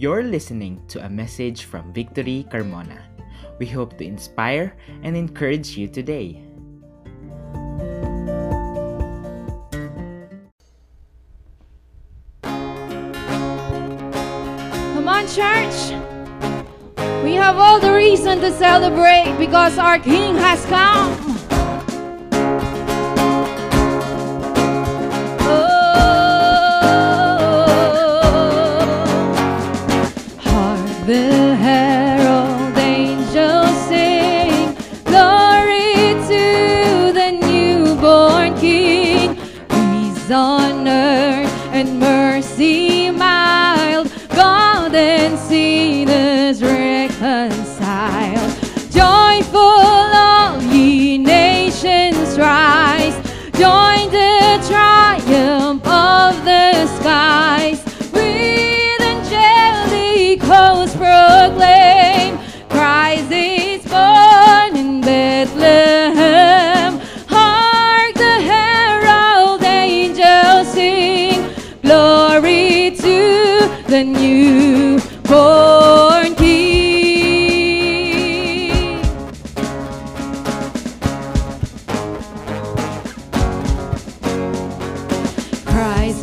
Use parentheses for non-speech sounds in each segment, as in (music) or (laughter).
You're listening to a message from Victory Carmona. We hope to inspire and encourage you today. Come on, church! We have all the reason to celebrate because our King has come.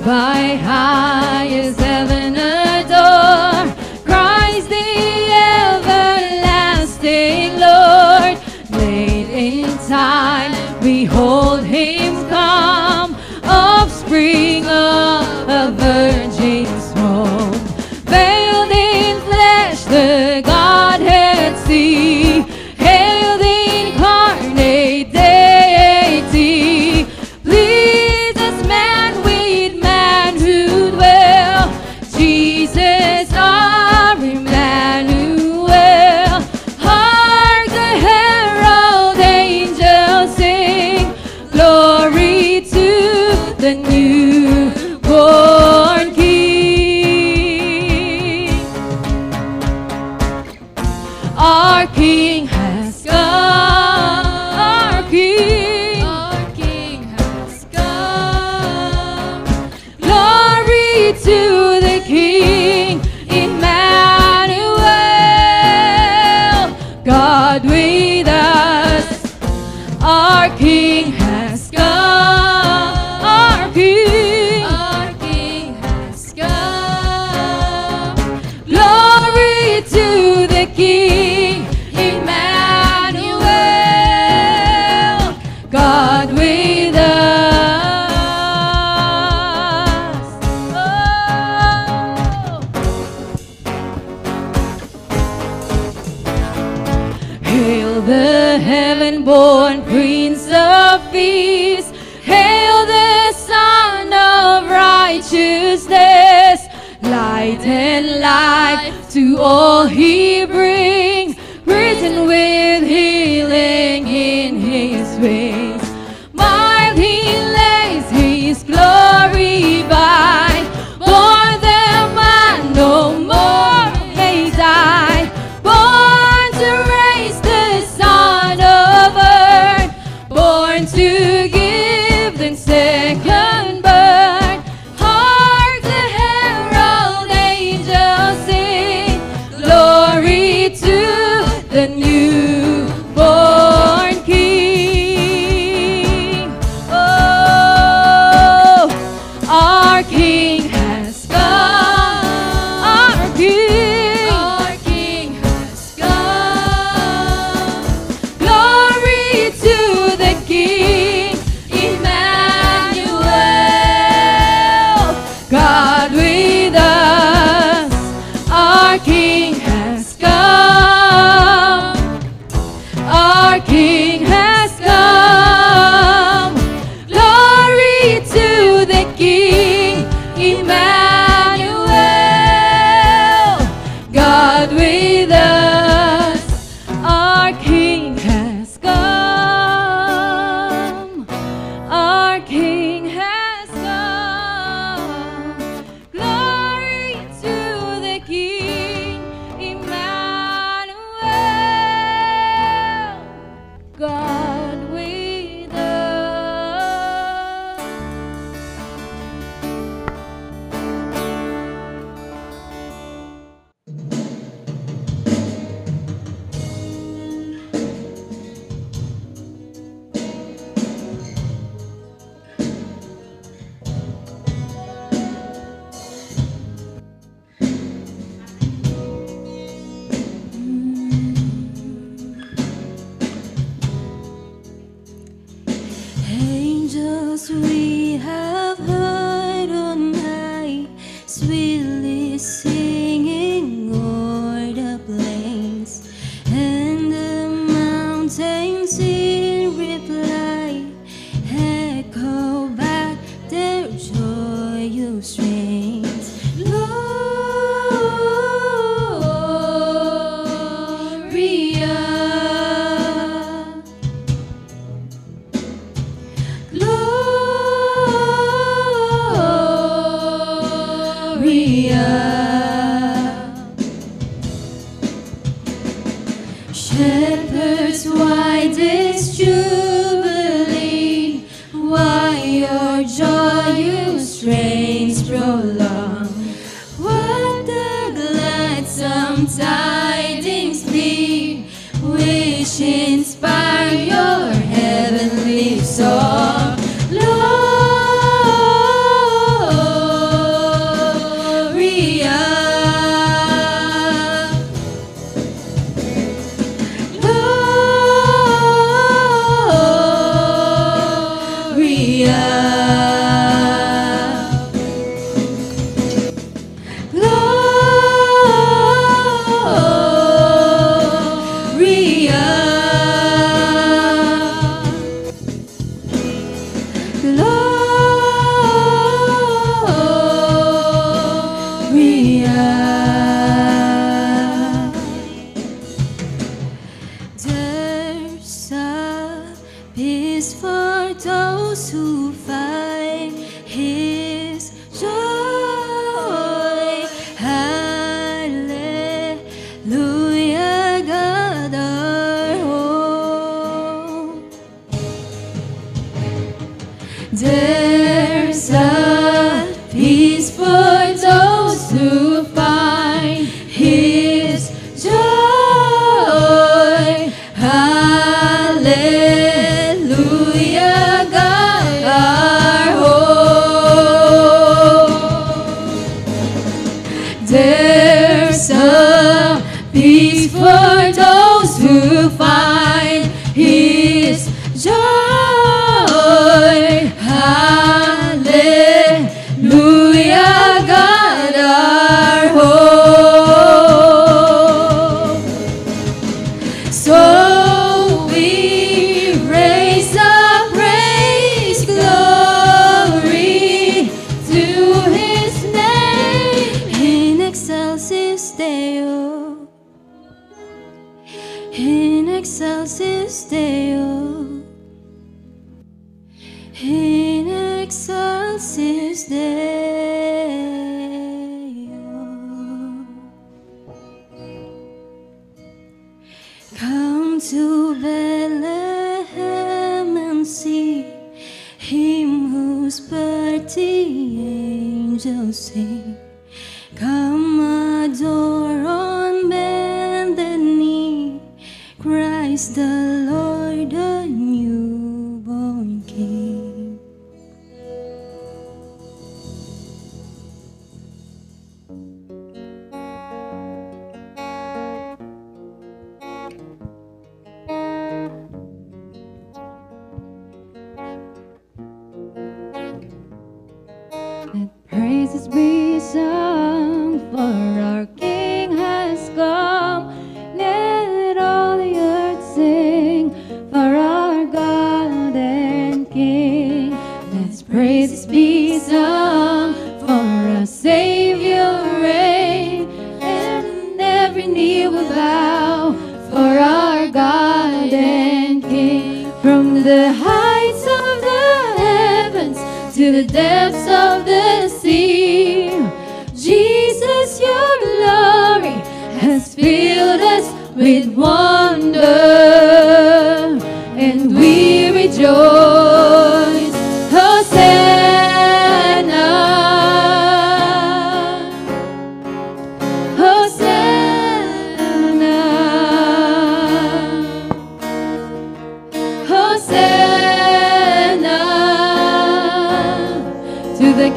by highest heaven. Whose the angels sing.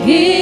E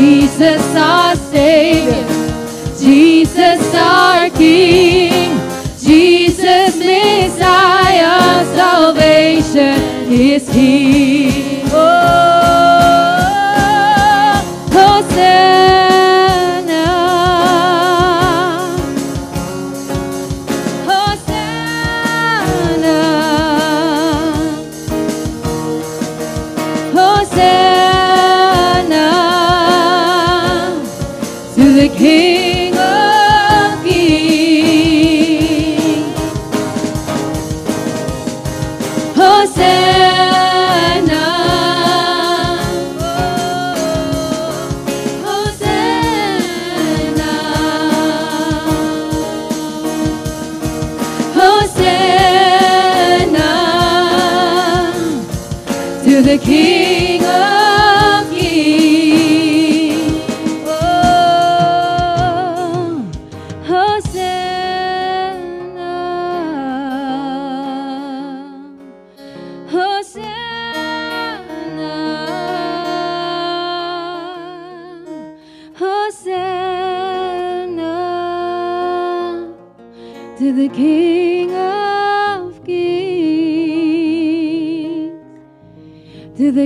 Jesus, our Savior, Jesus, our King, Jesus, Messiah, salvation is here.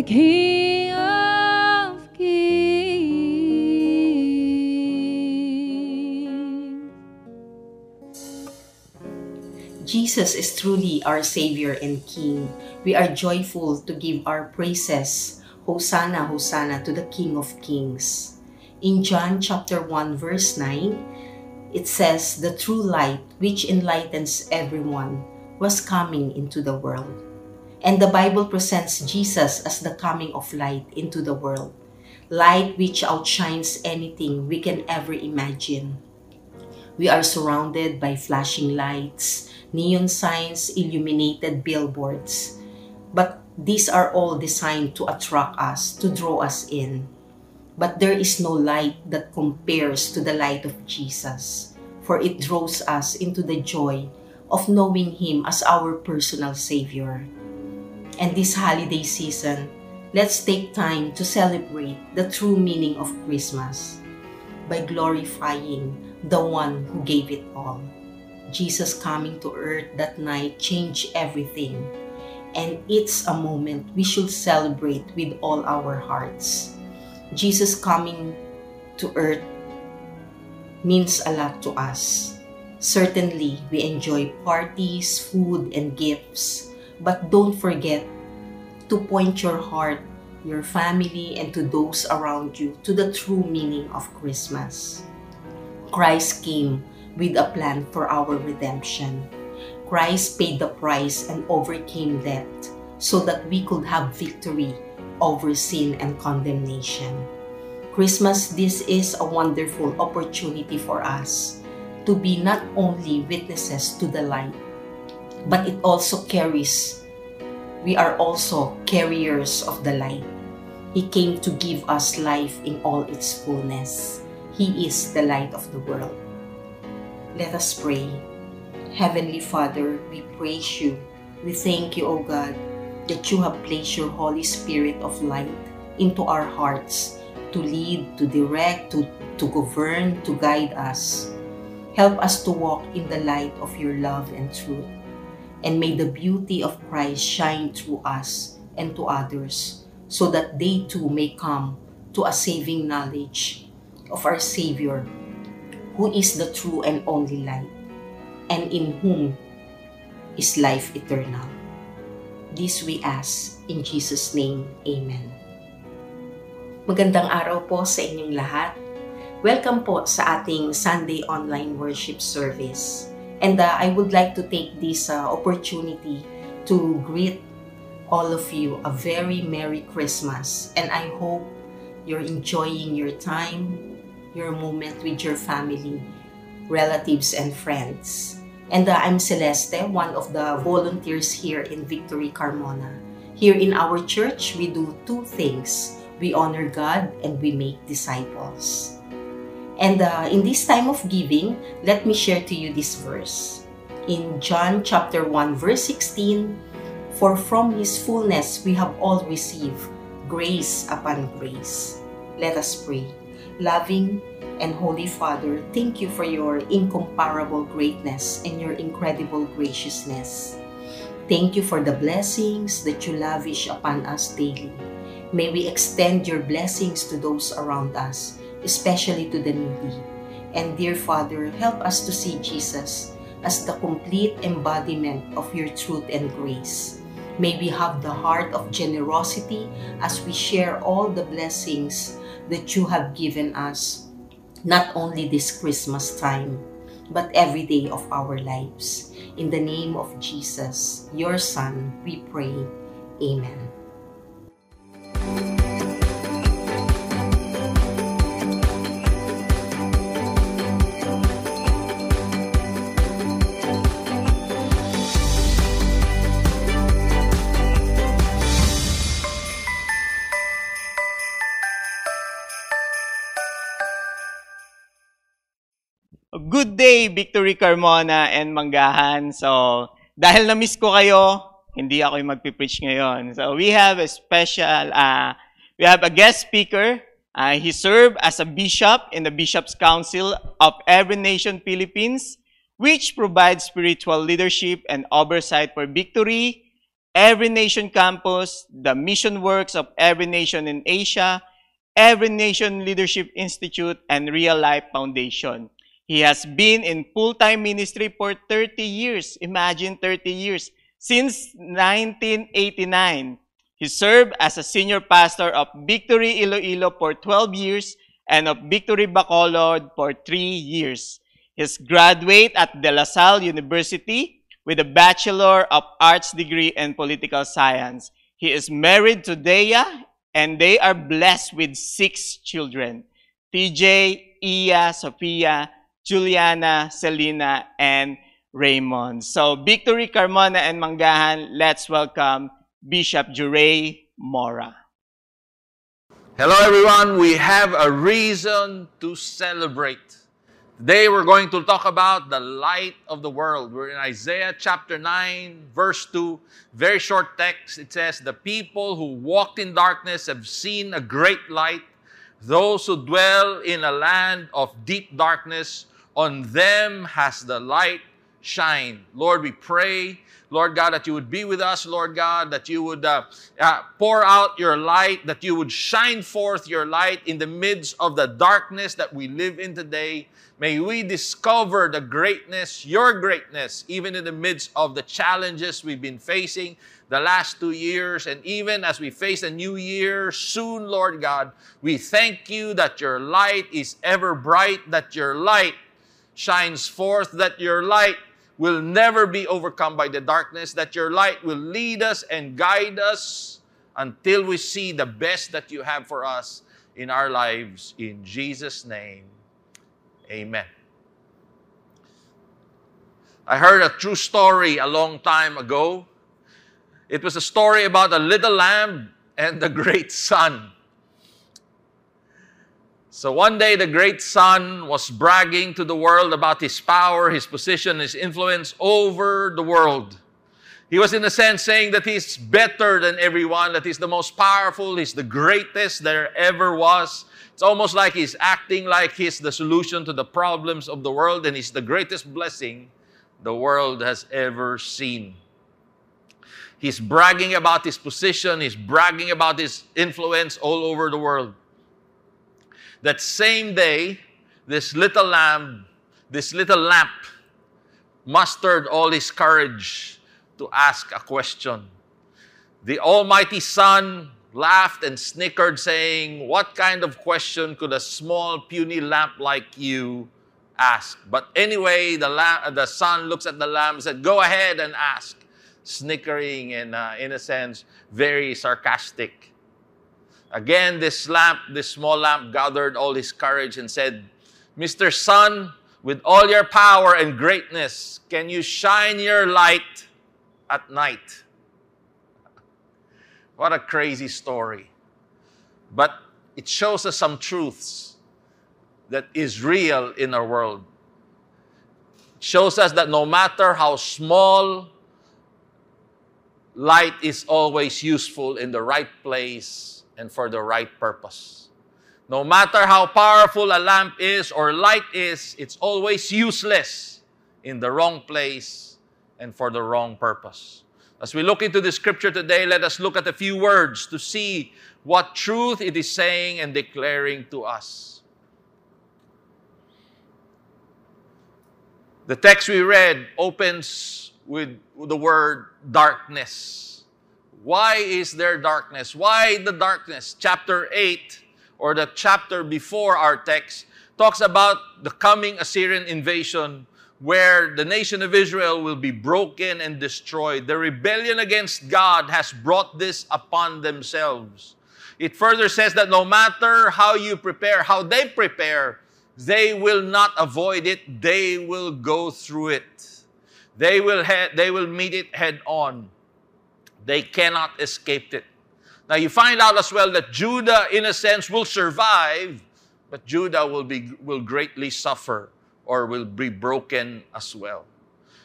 King of Kings. Jesus is truly our Savior and King. We are joyful to give our praises. Hosanna, Hosanna to the King of Kings. In John chapter 1 verse 9, it says, The true light which enlightens everyone was coming into the world. And the Bible presents Jesus as the coming of light into the world. Light which outshines anything we can ever imagine. We are surrounded by flashing lights, neon signs, illuminated billboards. But these are all designed to attract us, to draw us in. But there is no light that compares to the light of Jesus, for it draws us into the joy of knowing Him as our personal Savior. And this holiday season, let's take time to celebrate the true meaning of Christmas by glorifying the one who gave it all. Jesus coming to earth that night changed everything. And it's a moment we should celebrate with all our hearts. Jesus coming to earth means a lot to us. Certainly, we enjoy parties, food, and gifts. But don't forget to point your heart, your family, and to those around you to the true meaning of Christmas. Christ came with a plan for our redemption. Christ paid the price and overcame death so that we could have victory over sin and condemnation. Christmas, this is a wonderful opportunity for us to be not only witnesses to the light, but it also carries, we are also carriers of the light. He came to give us life in all its fullness. He is the light of the world. Let us pray. Heavenly Father, we praise you. We thank you, O God, that you have placed your Holy Spirit of light into our hearts to lead, to direct, to, to govern, to guide us. Help us to walk in the light of your love and truth. And may the beauty of Christ shine through us and to others, so that they too may come to a saving knowledge of our Savior, who is the true and only light, and in whom is life eternal. This we ask in Jesus' name. Amen. Magandang araw po sa inyong lahat. Welcome po sa ating Sunday online worship service. And uh, I would like to take this uh, opportunity to greet all of you a very Merry Christmas. And I hope you're enjoying your time, your moment with your family, relatives, and friends. And uh, I'm Celeste, one of the volunteers here in Victory Carmona. Here in our church, we do two things we honor God, and we make disciples. And uh, in this time of giving, let me share to you this verse. In John chapter 1, verse 16, For from His fullness we have all received grace upon grace. Let us pray. Loving and Holy Father, thank you for your incomparable greatness and your incredible graciousness. Thank you for the blessings that you lavish upon us daily. May we extend your blessings to those around us, especially to the needy. And dear Father, help us to see Jesus as the complete embodiment of your truth and grace. May we have the heart of generosity as we share all the blessings that you have given us, not only this Christmas time, but every day of our lives. In the name of Jesus, your Son, we pray. Amen. Day, Victory Carmona and Manggahan. So, dahil na-miss ko kayo, hindi ako yung magpipreach ngayon. So, we have a special, uh, we have a guest speaker. Uh, he served as a bishop in the Bishop's Council of Every Nation Philippines, which provides spiritual leadership and oversight for Victory, Every Nation Campus, the mission works of Every Nation in Asia, Every Nation Leadership Institute, and Real Life Foundation. He has been in full-time ministry for 30 years. Imagine 30 years. Since 1989, he served as a senior pastor of Victory Iloilo for 12 years and of Victory Bacolod for 3 years. He's graduate at De La Salle University with a Bachelor of Arts degree in Political Science. He is married to Dea and they are blessed with six children. TJ, Iya, Sophia, Juliana, Selena, and Raymond. So, Victory, Carmona, and Manggahan, let's welcome Bishop Juray Mora. Hello, everyone. We have a reason to celebrate. Today, we're going to talk about the light of the world. We're in Isaiah chapter 9, verse 2. Very short text. It says, The people who walked in darkness have seen a great light. Those who dwell in a land of deep darkness, on them has the light shine. Lord, we pray, Lord God, that you would be with us, Lord God, that you would uh, uh, pour out your light, that you would shine forth your light in the midst of the darkness that we live in today. May we discover the greatness, your greatness, even in the midst of the challenges we've been facing the last two years. And even as we face a new year soon, Lord God, we thank you that your light is ever bright, that your light shines forth, that your light will never be overcome by the darkness, that your light will lead us and guide us until we see the best that you have for us in our lives. In Jesus' name, amen. I heard a true story a long time ago. It was a story about a little lamb and the (laughs) great sun. So one day, the great sun was bragging to the world about his power, his position, his influence over the world. He was, in a sense, saying that he's better than everyone, that he's the most powerful, he's the greatest there ever was. It's almost like he's acting like he's the solution to the problems of the world and he's the greatest blessing the world has ever seen. He's bragging about his position, he's bragging about his influence all over the world. That same day, this little lamb, this little lamp, mustered all his courage to ask a question. The Almighty Sun laughed and snickered, saying, What kind of question could a small, puny lamp like you ask? But anyway, the, lamp, the sun looks at the lamb and said, Go ahead and ask. Snickering and, uh, in a sense, very sarcastic. Again, this lamp, this small lamp, gathered all his courage and said, Mr. Sun, with all your power and greatness, can you shine your light at night? What a crazy story. But it shows us some truths that is real in our world. It shows us that no matter how small, light is always useful in the right place and for the right purpose. No matter how powerful a lamp is or light is, it's always useless in the wrong place and for the wrong purpose. As we look into the scripture today, let us look at a few words to see what truth it is saying and declaring to us. The text we read opens with the word darkness. Why is there darkness? Why the darkness? Chapter 8, or the chapter before our text, talks about the coming Assyrian invasion where the nation of Israel will be broken and destroyed. The rebellion against God has brought this upon themselves. It further says that no matter how you prepare, how they prepare, they will not avoid it. They will go through it. They will, he- they will meet it head on. They cannot escape it. Now you find out as well that Judah, in a sense, will survive, but Judah will, be, will greatly suffer or will be broken as well.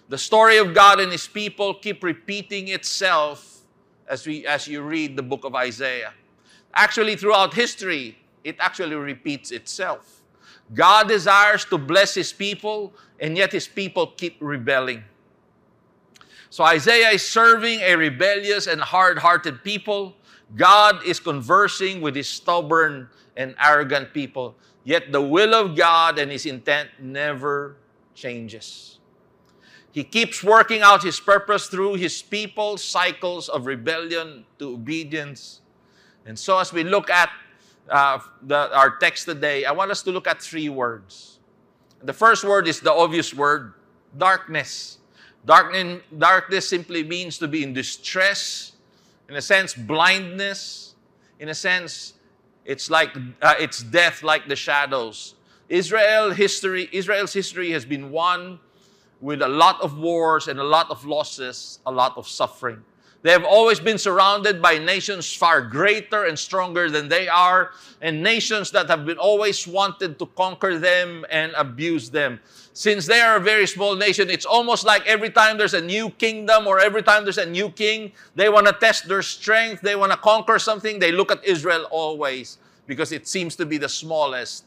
The story of God and His people keep repeating itself as, we, as you read the book of Isaiah. Actually, throughout history, it actually repeats itself. God desires to bless His people, and yet His people keep rebelling. So Isaiah is serving a rebellious and hard hearted people. God is conversing with his stubborn and arrogant people. Yet the will of God and his intent never changes. He keeps working out his purpose through his people's cycles of rebellion to obedience. And so, as we look at uh, the, our text today, I want us to look at three words. The first word is the obvious word darkness. Darkness, darkness simply means to be in distress, in a sense, blindness. In a sense, it's like uh, it's death like the shadows. Israel history, Israel's history has been one with a lot of wars and a lot of losses, a lot of suffering. They have always been surrounded by nations far greater and stronger than they are, and nations that have been always wanted to conquer them and abuse them. Since they are a very small nation, it's almost like every time there's a new kingdom or every time there's a new king, they want to test their strength, they want to conquer something, they look at Israel always because it seems to be the smallest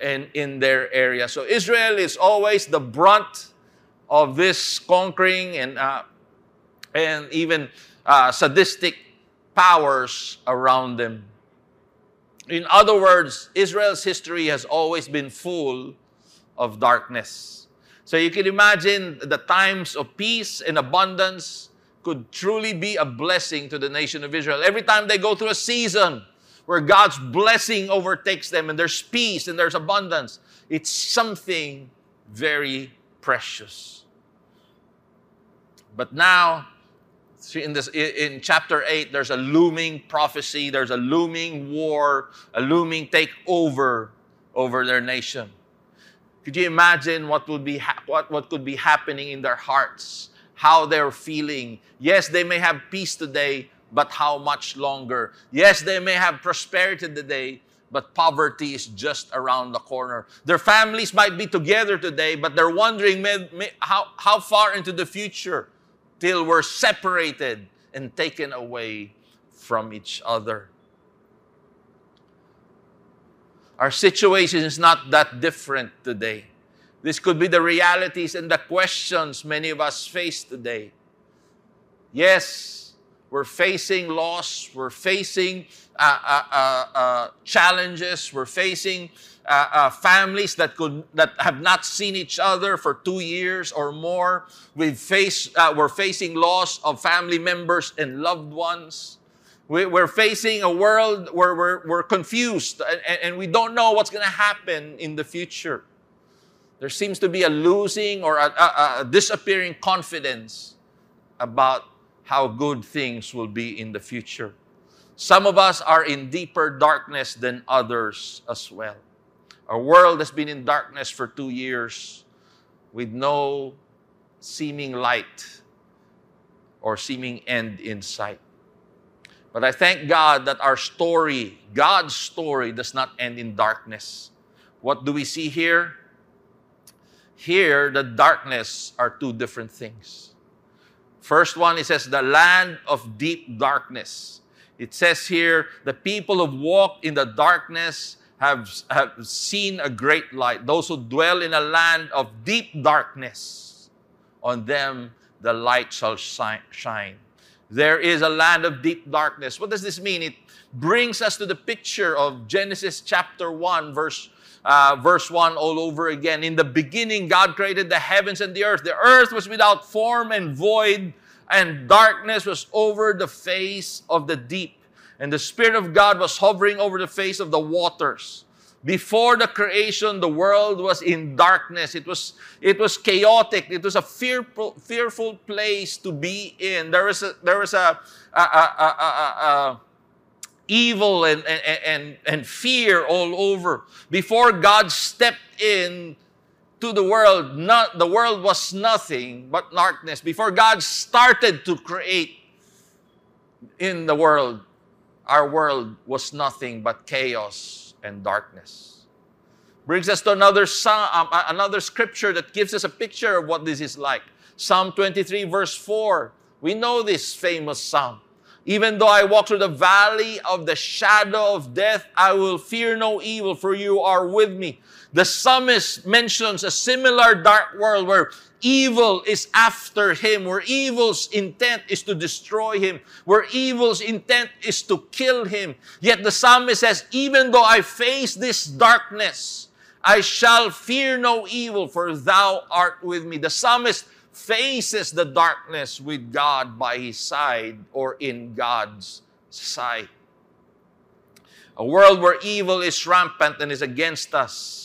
in, in their area. So Israel is always the brunt of this conquering and uh, and even uh, sadistic powers around them. In other words, Israel's history has always been full of darkness. So you can imagine the times of peace and abundance could truly be a blessing to the nation of Israel. Every time they go through a season where God's blessing overtakes them and there's peace and there's abundance, it's something very precious. But now, in this in chapter 8 there's a looming prophecy there's a looming war a looming takeover over their nation. Could you imagine what would be ha- what, what could be happening in their hearts? How they're feeling? Yes they may have peace today but how much longer? Yes they may have prosperity today but poverty is just around the corner. Their families might be together today, but they're wondering may, may, how, how far into the future till we're separated and taken away from each other. Our situation is not that different today. This could be the realities and the questions many of us face today. Yes, we're facing loss, we're facing uh, uh, uh, uh challenges, we're facing uh, uh, families that could that have not seen each other for two years or more. We've faced, we're facing loss of family members and loved ones. We, are facing a world where we're, we're confused and, and we don't know what's going to happen in the future. There seems to be a losing or a, a, a disappearing confidence about how good things will be in the future. Some of us are in deeper darkness than others as well. Our world has been in darkness for two years with no seeming light or seeming end in sight. But I thank God that our story, God's story, does not end in darkness. What do we see here? Here, the darkness are two different things. First one, it says, the land of deep darkness. It says here, the people who walk in the darkness have, have seen a great light. Those who dwell in a land of deep darkness, on them the light shall shine. There is a land of deep darkness. What does this mean? It brings us to the picture of Genesis chapter 1, verse, uh, verse 1 all over again. In the beginning, God created the heavens and the earth. The earth was without form and void, and darkness was over the face of the deep. And the Spirit of God was hovering over the face of the waters. Before the creation, the world was in darkness. It was, it was chaotic. It was a fearful, fearful place to be in. There was a, there was a, a, a evil and, and, and, and fear all over. Before God stepped in to the world, not, the world was nothing but darkness. Before God started to create in the world, our world was nothing but chaos and darkness. Brings us to another, um, another scripture that gives us a picture of what this is like. Psalm 23, verse 4. We know this famous psalm. Even though I walk through the valley of the shadow of death, I will fear no evil, for you are with me. The psalmist mentions a similar dark world where evil is after him, where evil's intent is to destroy him, where evil's intent is to kill him. Yet the psalmist says, Even though I face this darkness, I shall fear no evil, for thou art with me. The psalmist faces the darkness with God by his side or in God's sight. A world where evil is rampant and is against us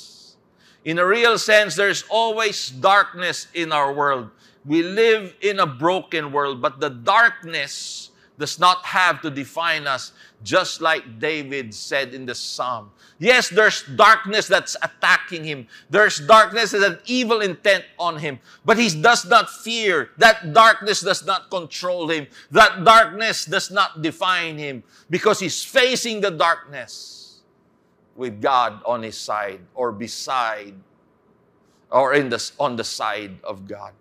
in a real sense, there's always darkness in our world. We live in a broken world, but the darkness does not have to define us, just like David said in the psalm. Yes, there's darkness that's attacking him. There's darkness that's an evil intent on him. But he does not fear. That darkness does not control him. That darkness does not define him because he's facing the darkness with God on his side or beside or in the, on the side of God.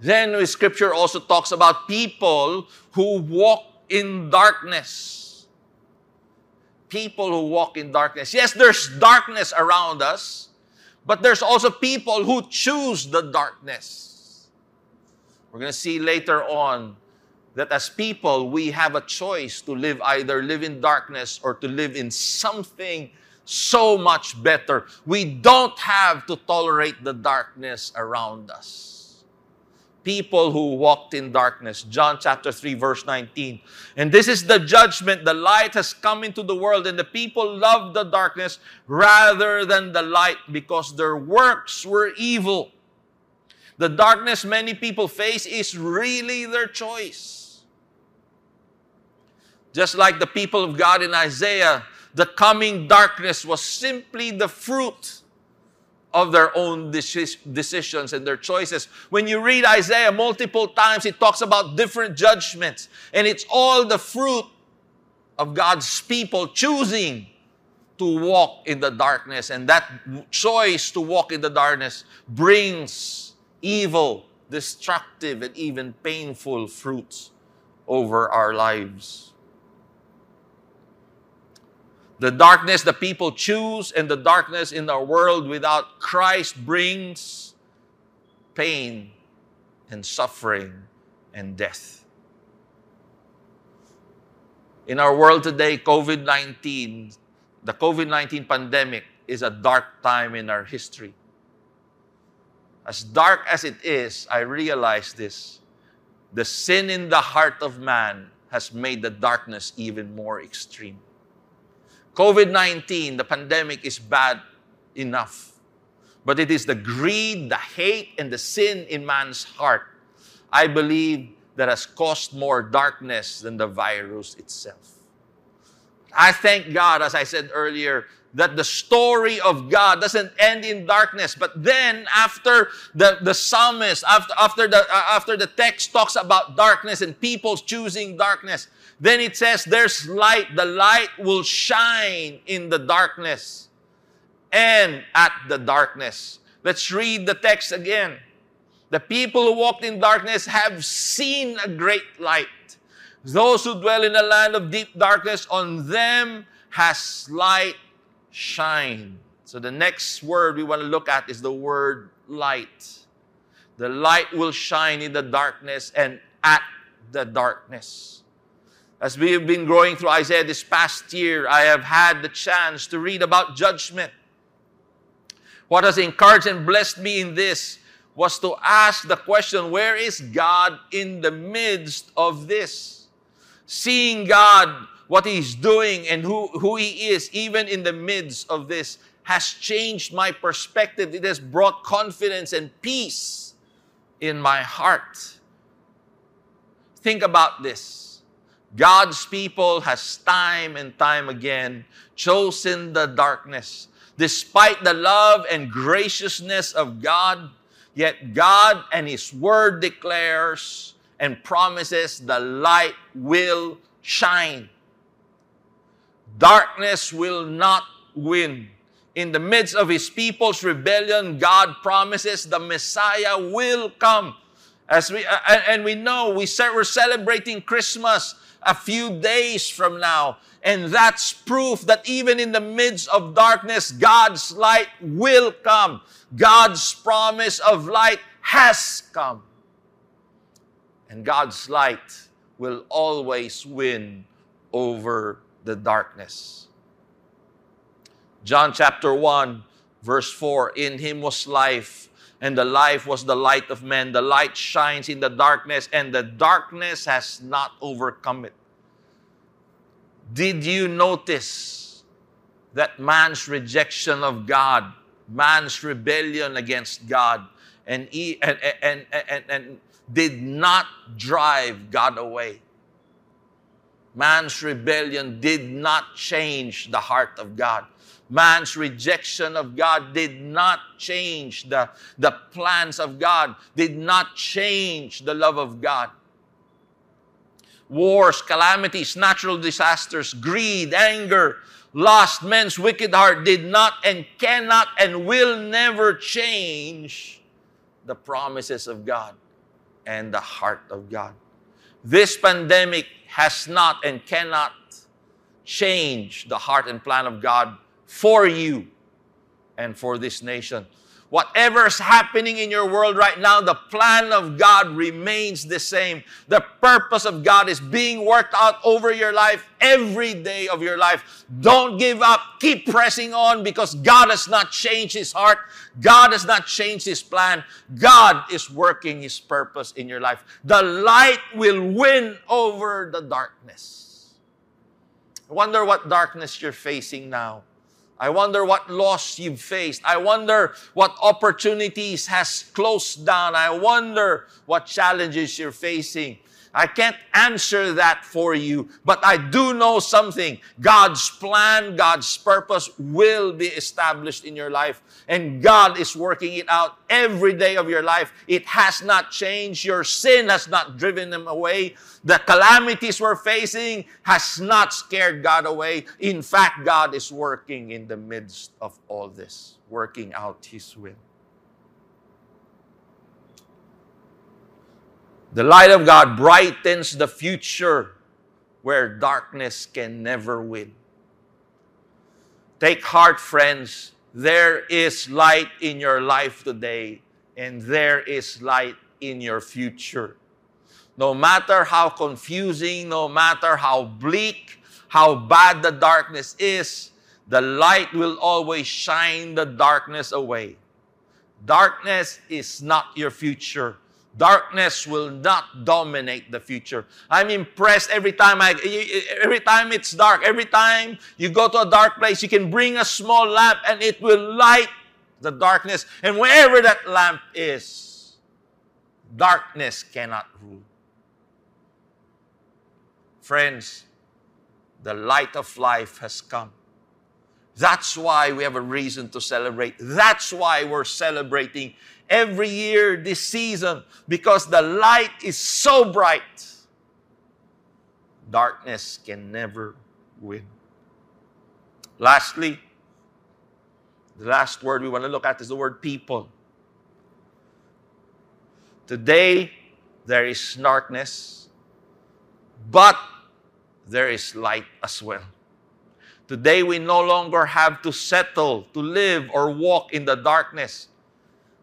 Then the scripture also talks about people who walk in darkness. People who walk in darkness. Yes, there's darkness around us, but there's also people who choose the darkness. We're going to see later on that as people, we have a choice to live either live in darkness or to live in something so much better. We don't have to tolerate the darkness around us. People who walked in darkness. John chapter 3, verse 19. And this is the judgment. The light has come into the world, and the people loved the darkness rather than the light because their works were evil. The darkness many people face is really their choice. Just like the people of God in Isaiah, the coming darkness was simply the fruit of their own decisions and their choices. When you read Isaiah multiple times, it talks about different judgments, and it's all the fruit of God's people choosing to walk in the darkness, and that choice to walk in the darkness brings evil, destructive, and even painful fruits over our lives. The darkness the people choose and the darkness in our world without Christ brings pain and suffering and death. In our world today, COVID 19, the COVID 19 pandemic is a dark time in our history. As dark as it is, I realize this the sin in the heart of man has made the darkness even more extreme. COVID 19, the pandemic, is bad enough. But it is the greed, the hate, and the sin in man's heart, I believe, that has caused more darkness than the virus itself. I thank God, as I said earlier, that the story of God doesn't end in darkness. But then, after the, the psalmist, after, after, the, uh, after the text talks about darkness and people choosing darkness, then it says there's light. The light will shine in the darkness and at the darkness. Let's read the text again. The people who walked in darkness have seen a great light. Those who dwell in a land of deep darkness, on them has light shine. So the next word we want to look at is the word light. The light will shine in the darkness and at the darkness. As we have been growing through Isaiah this past year, I have had the chance to read about judgment. What has encouraged and blessed me in this was to ask the question where is God in the midst of this? Seeing God, what He's doing, and who, who He is, even in the midst of this, has changed my perspective. It has brought confidence and peace in my heart. Think about this. God's people has time and time again chosen the darkness. Despite the love and graciousness of God, yet God and His Word declares and promises the light will shine. Darkness will not win. In the midst of His people's rebellion, God promises the Messiah will come. As we and we know we we're celebrating Christmas a few days from now. And that's proof that even in the midst of darkness, God's light will come. God's promise of light has come. And God's light will always win over the darkness. John chapter 1, verse 4 In him was life, and the life was the light of men. The light shines in the darkness, and the darkness has not overcome it. Did you notice that man's rejection of God, man's rebellion against God, and, and, and, and, and did not drive God away? Man's rebellion did not change the heart of God. Man's rejection of God did not change the, the plans of God, did not change the love of God wars, calamities, natural disasters, greed, anger, lost men's wicked heart did not and cannot and will never change the promises of God and the heart of God. This pandemic has not and cannot change the heart and plan of God for you and for this nation. Whatever's happening in your world right now, the plan of God remains the same. The purpose of God is being worked out over your life every day of your life. Don't give up. Keep pressing on because God has not changed His heart. God has not changed His plan. God is working His purpose in your life. The light will win over the darkness. I wonder what darkness you're facing now. I wonder what loss you've faced. I wonder what opportunities has closed down. I wonder what challenges you're facing. I can't answer that for you, but I do know something. God's plan, God's purpose will be established in your life, and God is working it out every day of your life. It has not changed. Your sin has not driven them away. The calamities we're facing has not scared God away. In fact, God is working in the midst of all this, working out His will. The light of God brightens the future where darkness can never win. Take heart, friends. There is light in your life today, and there is light in your future. No matter how confusing, no matter how bleak, how bad the darkness is, the light will always shine the darkness away. Darkness is not your future. Darkness will not dominate the future. I'm impressed every time I every time it's dark, every time you go to a dark place, you can bring a small lamp and it will light the darkness. And wherever that lamp is, darkness cannot rule. Friends, the light of life has come. That's why we have a reason to celebrate. That's why we're celebrating every year this season because the light is so bright. Darkness can never win. Lastly, the last word we want to look at is the word people. Today, there is darkness, but there is light as well. Today, we no longer have to settle to live or walk in the darkness.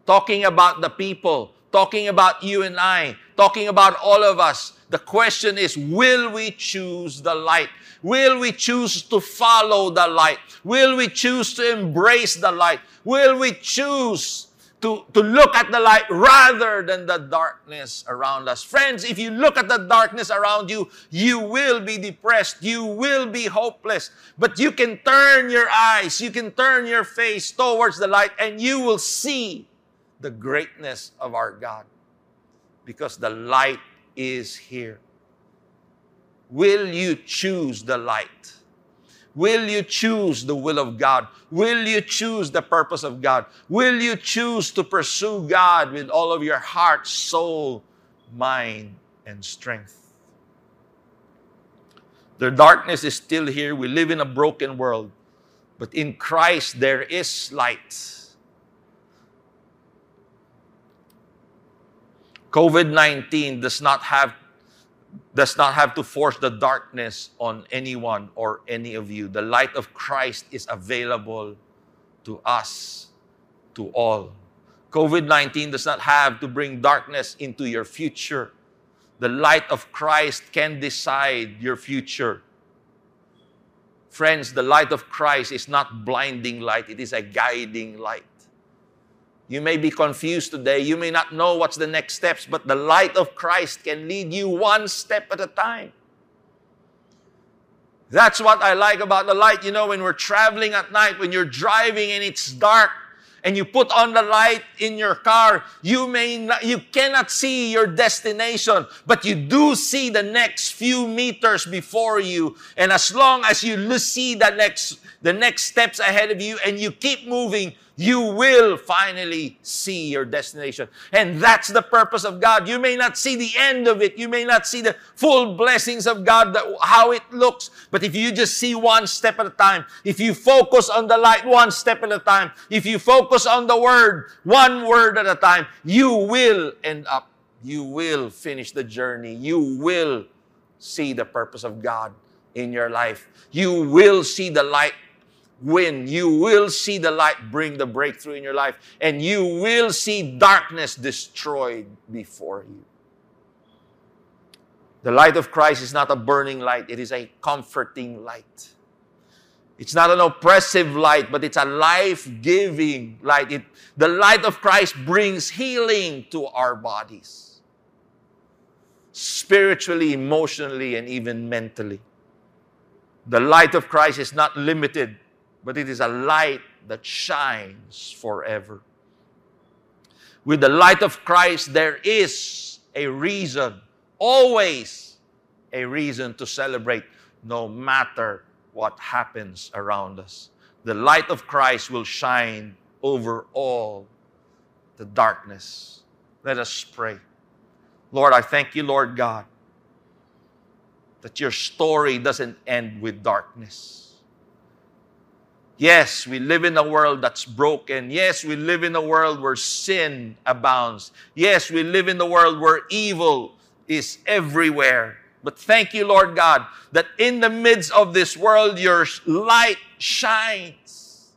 Talking about the people, talking about you and I, talking about all of us. The question is will we choose the light? Will we choose to follow the light? Will we choose to embrace the light? Will we choose to, to look at the light rather than the darkness around us. Friends, if you look at the darkness around you, you will be depressed. You will be hopeless. But you can turn your eyes, you can turn your face towards the light, and you will see the greatness of our God because the light is here. Will you choose the light? Will you choose the will of God? Will you choose the purpose of God? Will you choose to pursue God with all of your heart, soul, mind, and strength? The darkness is still here. We live in a broken world. But in Christ, there is light. COVID 19 does not have does not have to force the darkness on anyone or any of you. The light of Christ is available to us, to all. COVID 19 does not have to bring darkness into your future. The light of Christ can decide your future. Friends, the light of Christ is not blinding light, it is a guiding light. You may be confused today. You may not know what's the next steps, but the light of Christ can lead you one step at a time. That's what I like about the light. You know, when we're traveling at night, when you're driving and it's dark, and you put on the light in your car, you may not, you cannot see your destination, but you do see the next few meters before you. And as long as you see the next the next steps ahead of you and you keep moving, you will finally see your destination. And that's the purpose of God. You may not see the end of it. You may not see the full blessings of God, that, how it looks. But if you just see one step at a time, if you focus on the light one step at a time, if you focus on the word one word at a time, you will end up, you will finish the journey. You will see the purpose of God in your life. You will see the light win. You will see the light bring the breakthrough in your life, and you will see darkness destroyed before you. The light of Christ is not a burning light, it is a comforting light. It's not an oppressive light, but it's a life giving light. It, the light of Christ brings healing to our bodies, spiritually, emotionally, and even mentally. The light of Christ is not limited but it is a light that shines forever. With the light of Christ, there is a reason always a reason to celebrate no matter what happens around us. The light of Christ will shine over all the darkness. Let us pray. Lord, I thank you, Lord God, that your story doesn't end with darkness. Yes, we live in a world that's broken. Yes, we live in a world where sin abounds. Yes, we live in a world where evil is everywhere. But thank you, Lord God, that in the midst of this world, your light shines.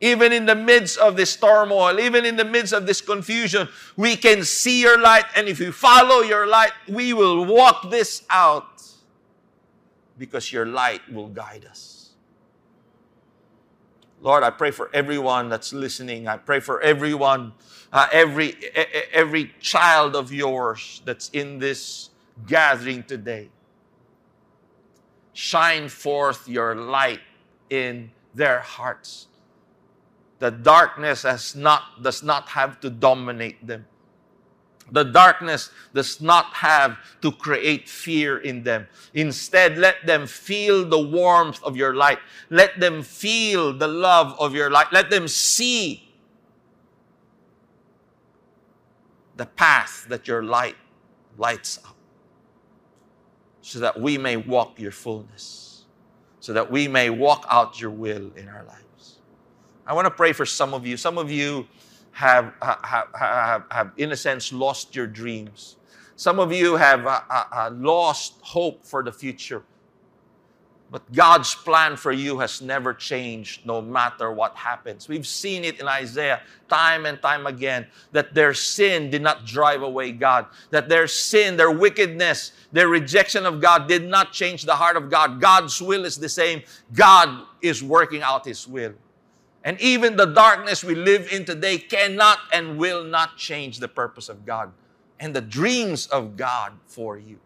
Even in the midst of this turmoil, even in the midst of this confusion, we can see your light. And if we follow your light, we will walk this out because your light will guide us. Lord, I pray for everyone that's listening. I pray for everyone, uh, every every child of yours that's in this gathering today. Shine forth your light in their hearts. The darkness has not, does not have to dominate them. The darkness does not have to create fear in them. Instead, let them feel the warmth of your light. Let them feel the love of your light. Let them see the path that your light lights up so that we may walk your fullness, so that we may walk out your will in our lives. I want to pray for some of you. Some of you have, have, have, have in a sense, lost your dreams. Some of you have uh, uh, lost hope for the future. But God's plan for you has never changed no matter what happens. We've seen it in Isaiah time and time again that their sin did not drive away God, that their sin, their wickedness, their rejection of God did not change the heart of God. God's will is the same. God is working out His will. And even the darkness we live in today cannot and will not change the purpose of God and the dreams of God for you.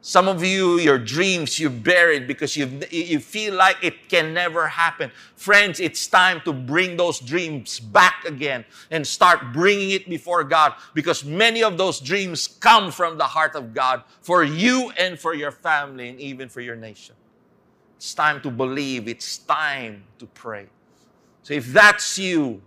Some of you, your dreams you buried because you you feel like it can never happen. Friends, it's time to bring those dreams back again and start bringing it before God because many of those dreams come from the heart of God for you and for your family and even for your nation. It's time to believe, it's time to pray. So if that's you,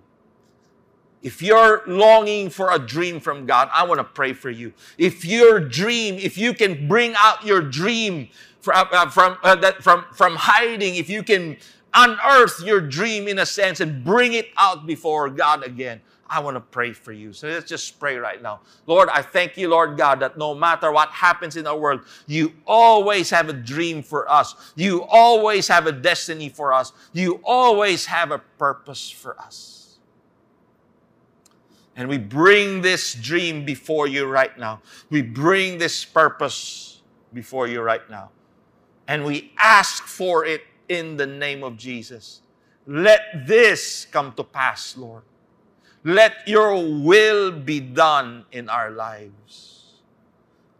if you're longing for a dream from God, I want to pray for you. If your dream, if you can bring out your dream from, uh, from, uh, that, from, from hiding, if you can unearth your dream in a sense and bring it out before God again, I want to pray for you. So let's just pray right now. Lord, I thank you, Lord God, that no matter what happens in our world, you always have a dream for us. You always have a destiny for us. You always have a purpose for us. And we bring this dream before you right now. We bring this purpose before you right now. And we ask for it in the name of Jesus. Let this come to pass, Lord. Let your will be done in our lives.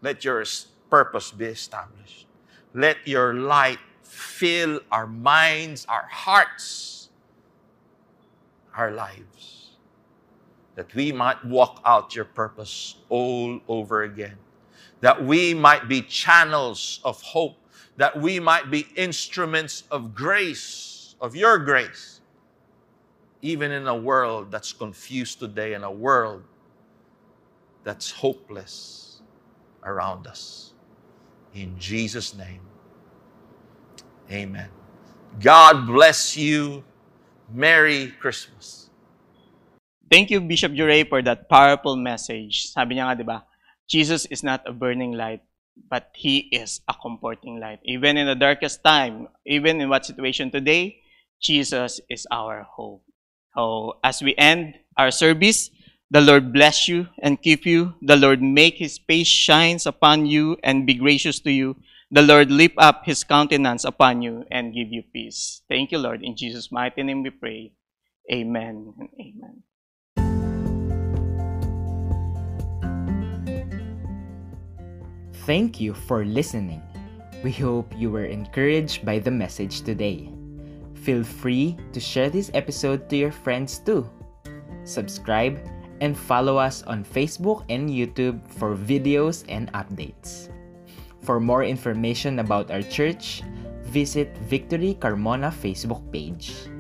Let your purpose be established. Let your light fill our minds, our hearts, our lives that we might walk out your purpose all over again, that we might be channels of hope, that we might be instruments of grace, of your grace, even in a world that's confused today, in a world that's hopeless around us. In Jesus' name, amen. God bless you. Merry Christmas. Thank you, Bishop Juray, for that powerful message. Sabi niya nga, di ba, Jesus is not a burning light, but He is a comforting light. Even in the darkest time, even in what situation today, Jesus is our hope. So, as we end our service, the Lord bless you and keep you. The Lord make His face shines upon you and be gracious to you. The Lord lift up His countenance upon you and give you peace. Thank you, Lord. In Jesus' mighty name we pray. Amen and amen. Thank you for listening. We hope you were encouraged by the message today. Feel free to share this episode to your friends too. Subscribe and follow us on Facebook and YouTube for videos and updates. For more information about our church, visit Victory Carmona Facebook page.